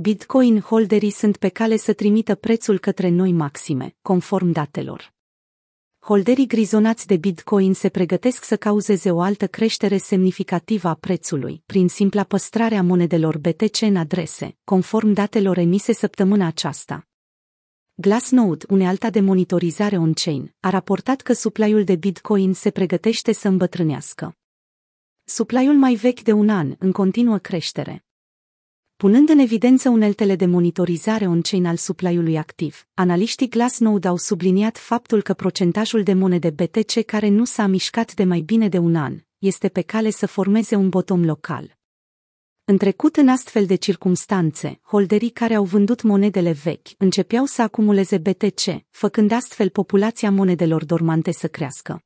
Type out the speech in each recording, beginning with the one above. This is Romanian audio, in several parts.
Bitcoin holderii sunt pe cale să trimită prețul către noi maxime, conform datelor. Holderii grizonați de Bitcoin se pregătesc să cauzeze o altă creștere semnificativă a prețului, prin simpla păstrare a monedelor BTC în adrese, conform datelor emise săptămâna aceasta. Glassnode, unealta de monitorizare on-chain, a raportat că supply-ul de Bitcoin se pregătește să îmbătrânească. Supply-ul mai vechi de un an, în continuă creștere. Punând în evidență uneltele de monitorizare on-chain al supply-ului activ, analiștii Glassnode au subliniat faptul că procentajul de monede BTC care nu s-a mișcat de mai bine de un an este pe cale să formeze un bottom local. În trecut, în astfel de circumstanțe, holderii care au vândut monedele vechi începeau să acumuleze BTC, făcând astfel populația monedelor dormante să crească.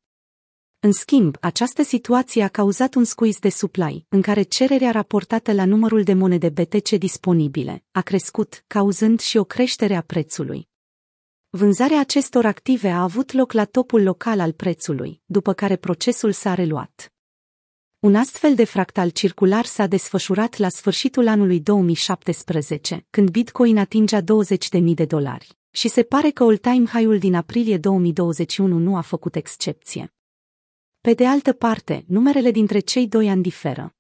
În schimb, această situație a cauzat un squeeze de supply, în care cererea raportată la numărul de monede BTC disponibile a crescut, cauzând și o creștere a prețului. Vânzarea acestor active a avut loc la topul local al prețului, după care procesul s-a reluat. Un astfel de fractal circular s-a desfășurat la sfârșitul anului 2017, când Bitcoin atingea 20.000 de dolari. Și se pare că all-time high-ul din aprilie 2021 nu a făcut excepție. Pe de altă parte, numerele dintre cei doi ani diferă.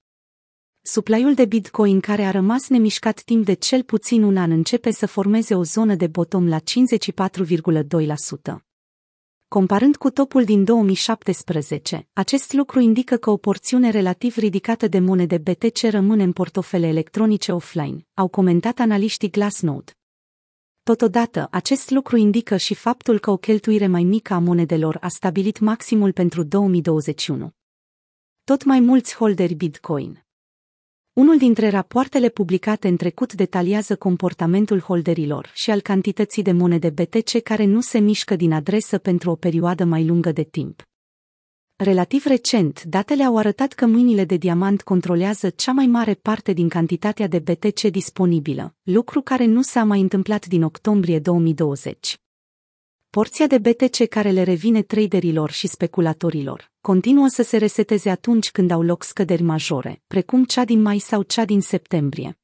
Suplaiul de Bitcoin care a rămas nemișcat timp de cel puțin un an începe să formeze o zonă de bottom la 54,2%. Comparând cu topul din 2017, acest lucru indică că o porțiune relativ ridicată de monede BTC rămâne în portofele electronice offline, au comentat analiștii Glassnode. Totodată, acest lucru indică și faptul că o cheltuire mai mică a monedelor a stabilit maximul pentru 2021. Tot mai mulți holderi Bitcoin. Unul dintre rapoartele publicate în trecut detaliază comportamentul holderilor și al cantității de monede BTC care nu se mișcă din adresă pentru o perioadă mai lungă de timp. Relativ recent, datele au arătat că mâinile de diamant controlează cea mai mare parte din cantitatea de BTC disponibilă, lucru care nu s-a mai întâmplat din octombrie 2020. Porția de BTC care le revine traderilor și speculatorilor continuă să se reseteze atunci când au loc scăderi majore, precum cea din mai sau cea din septembrie.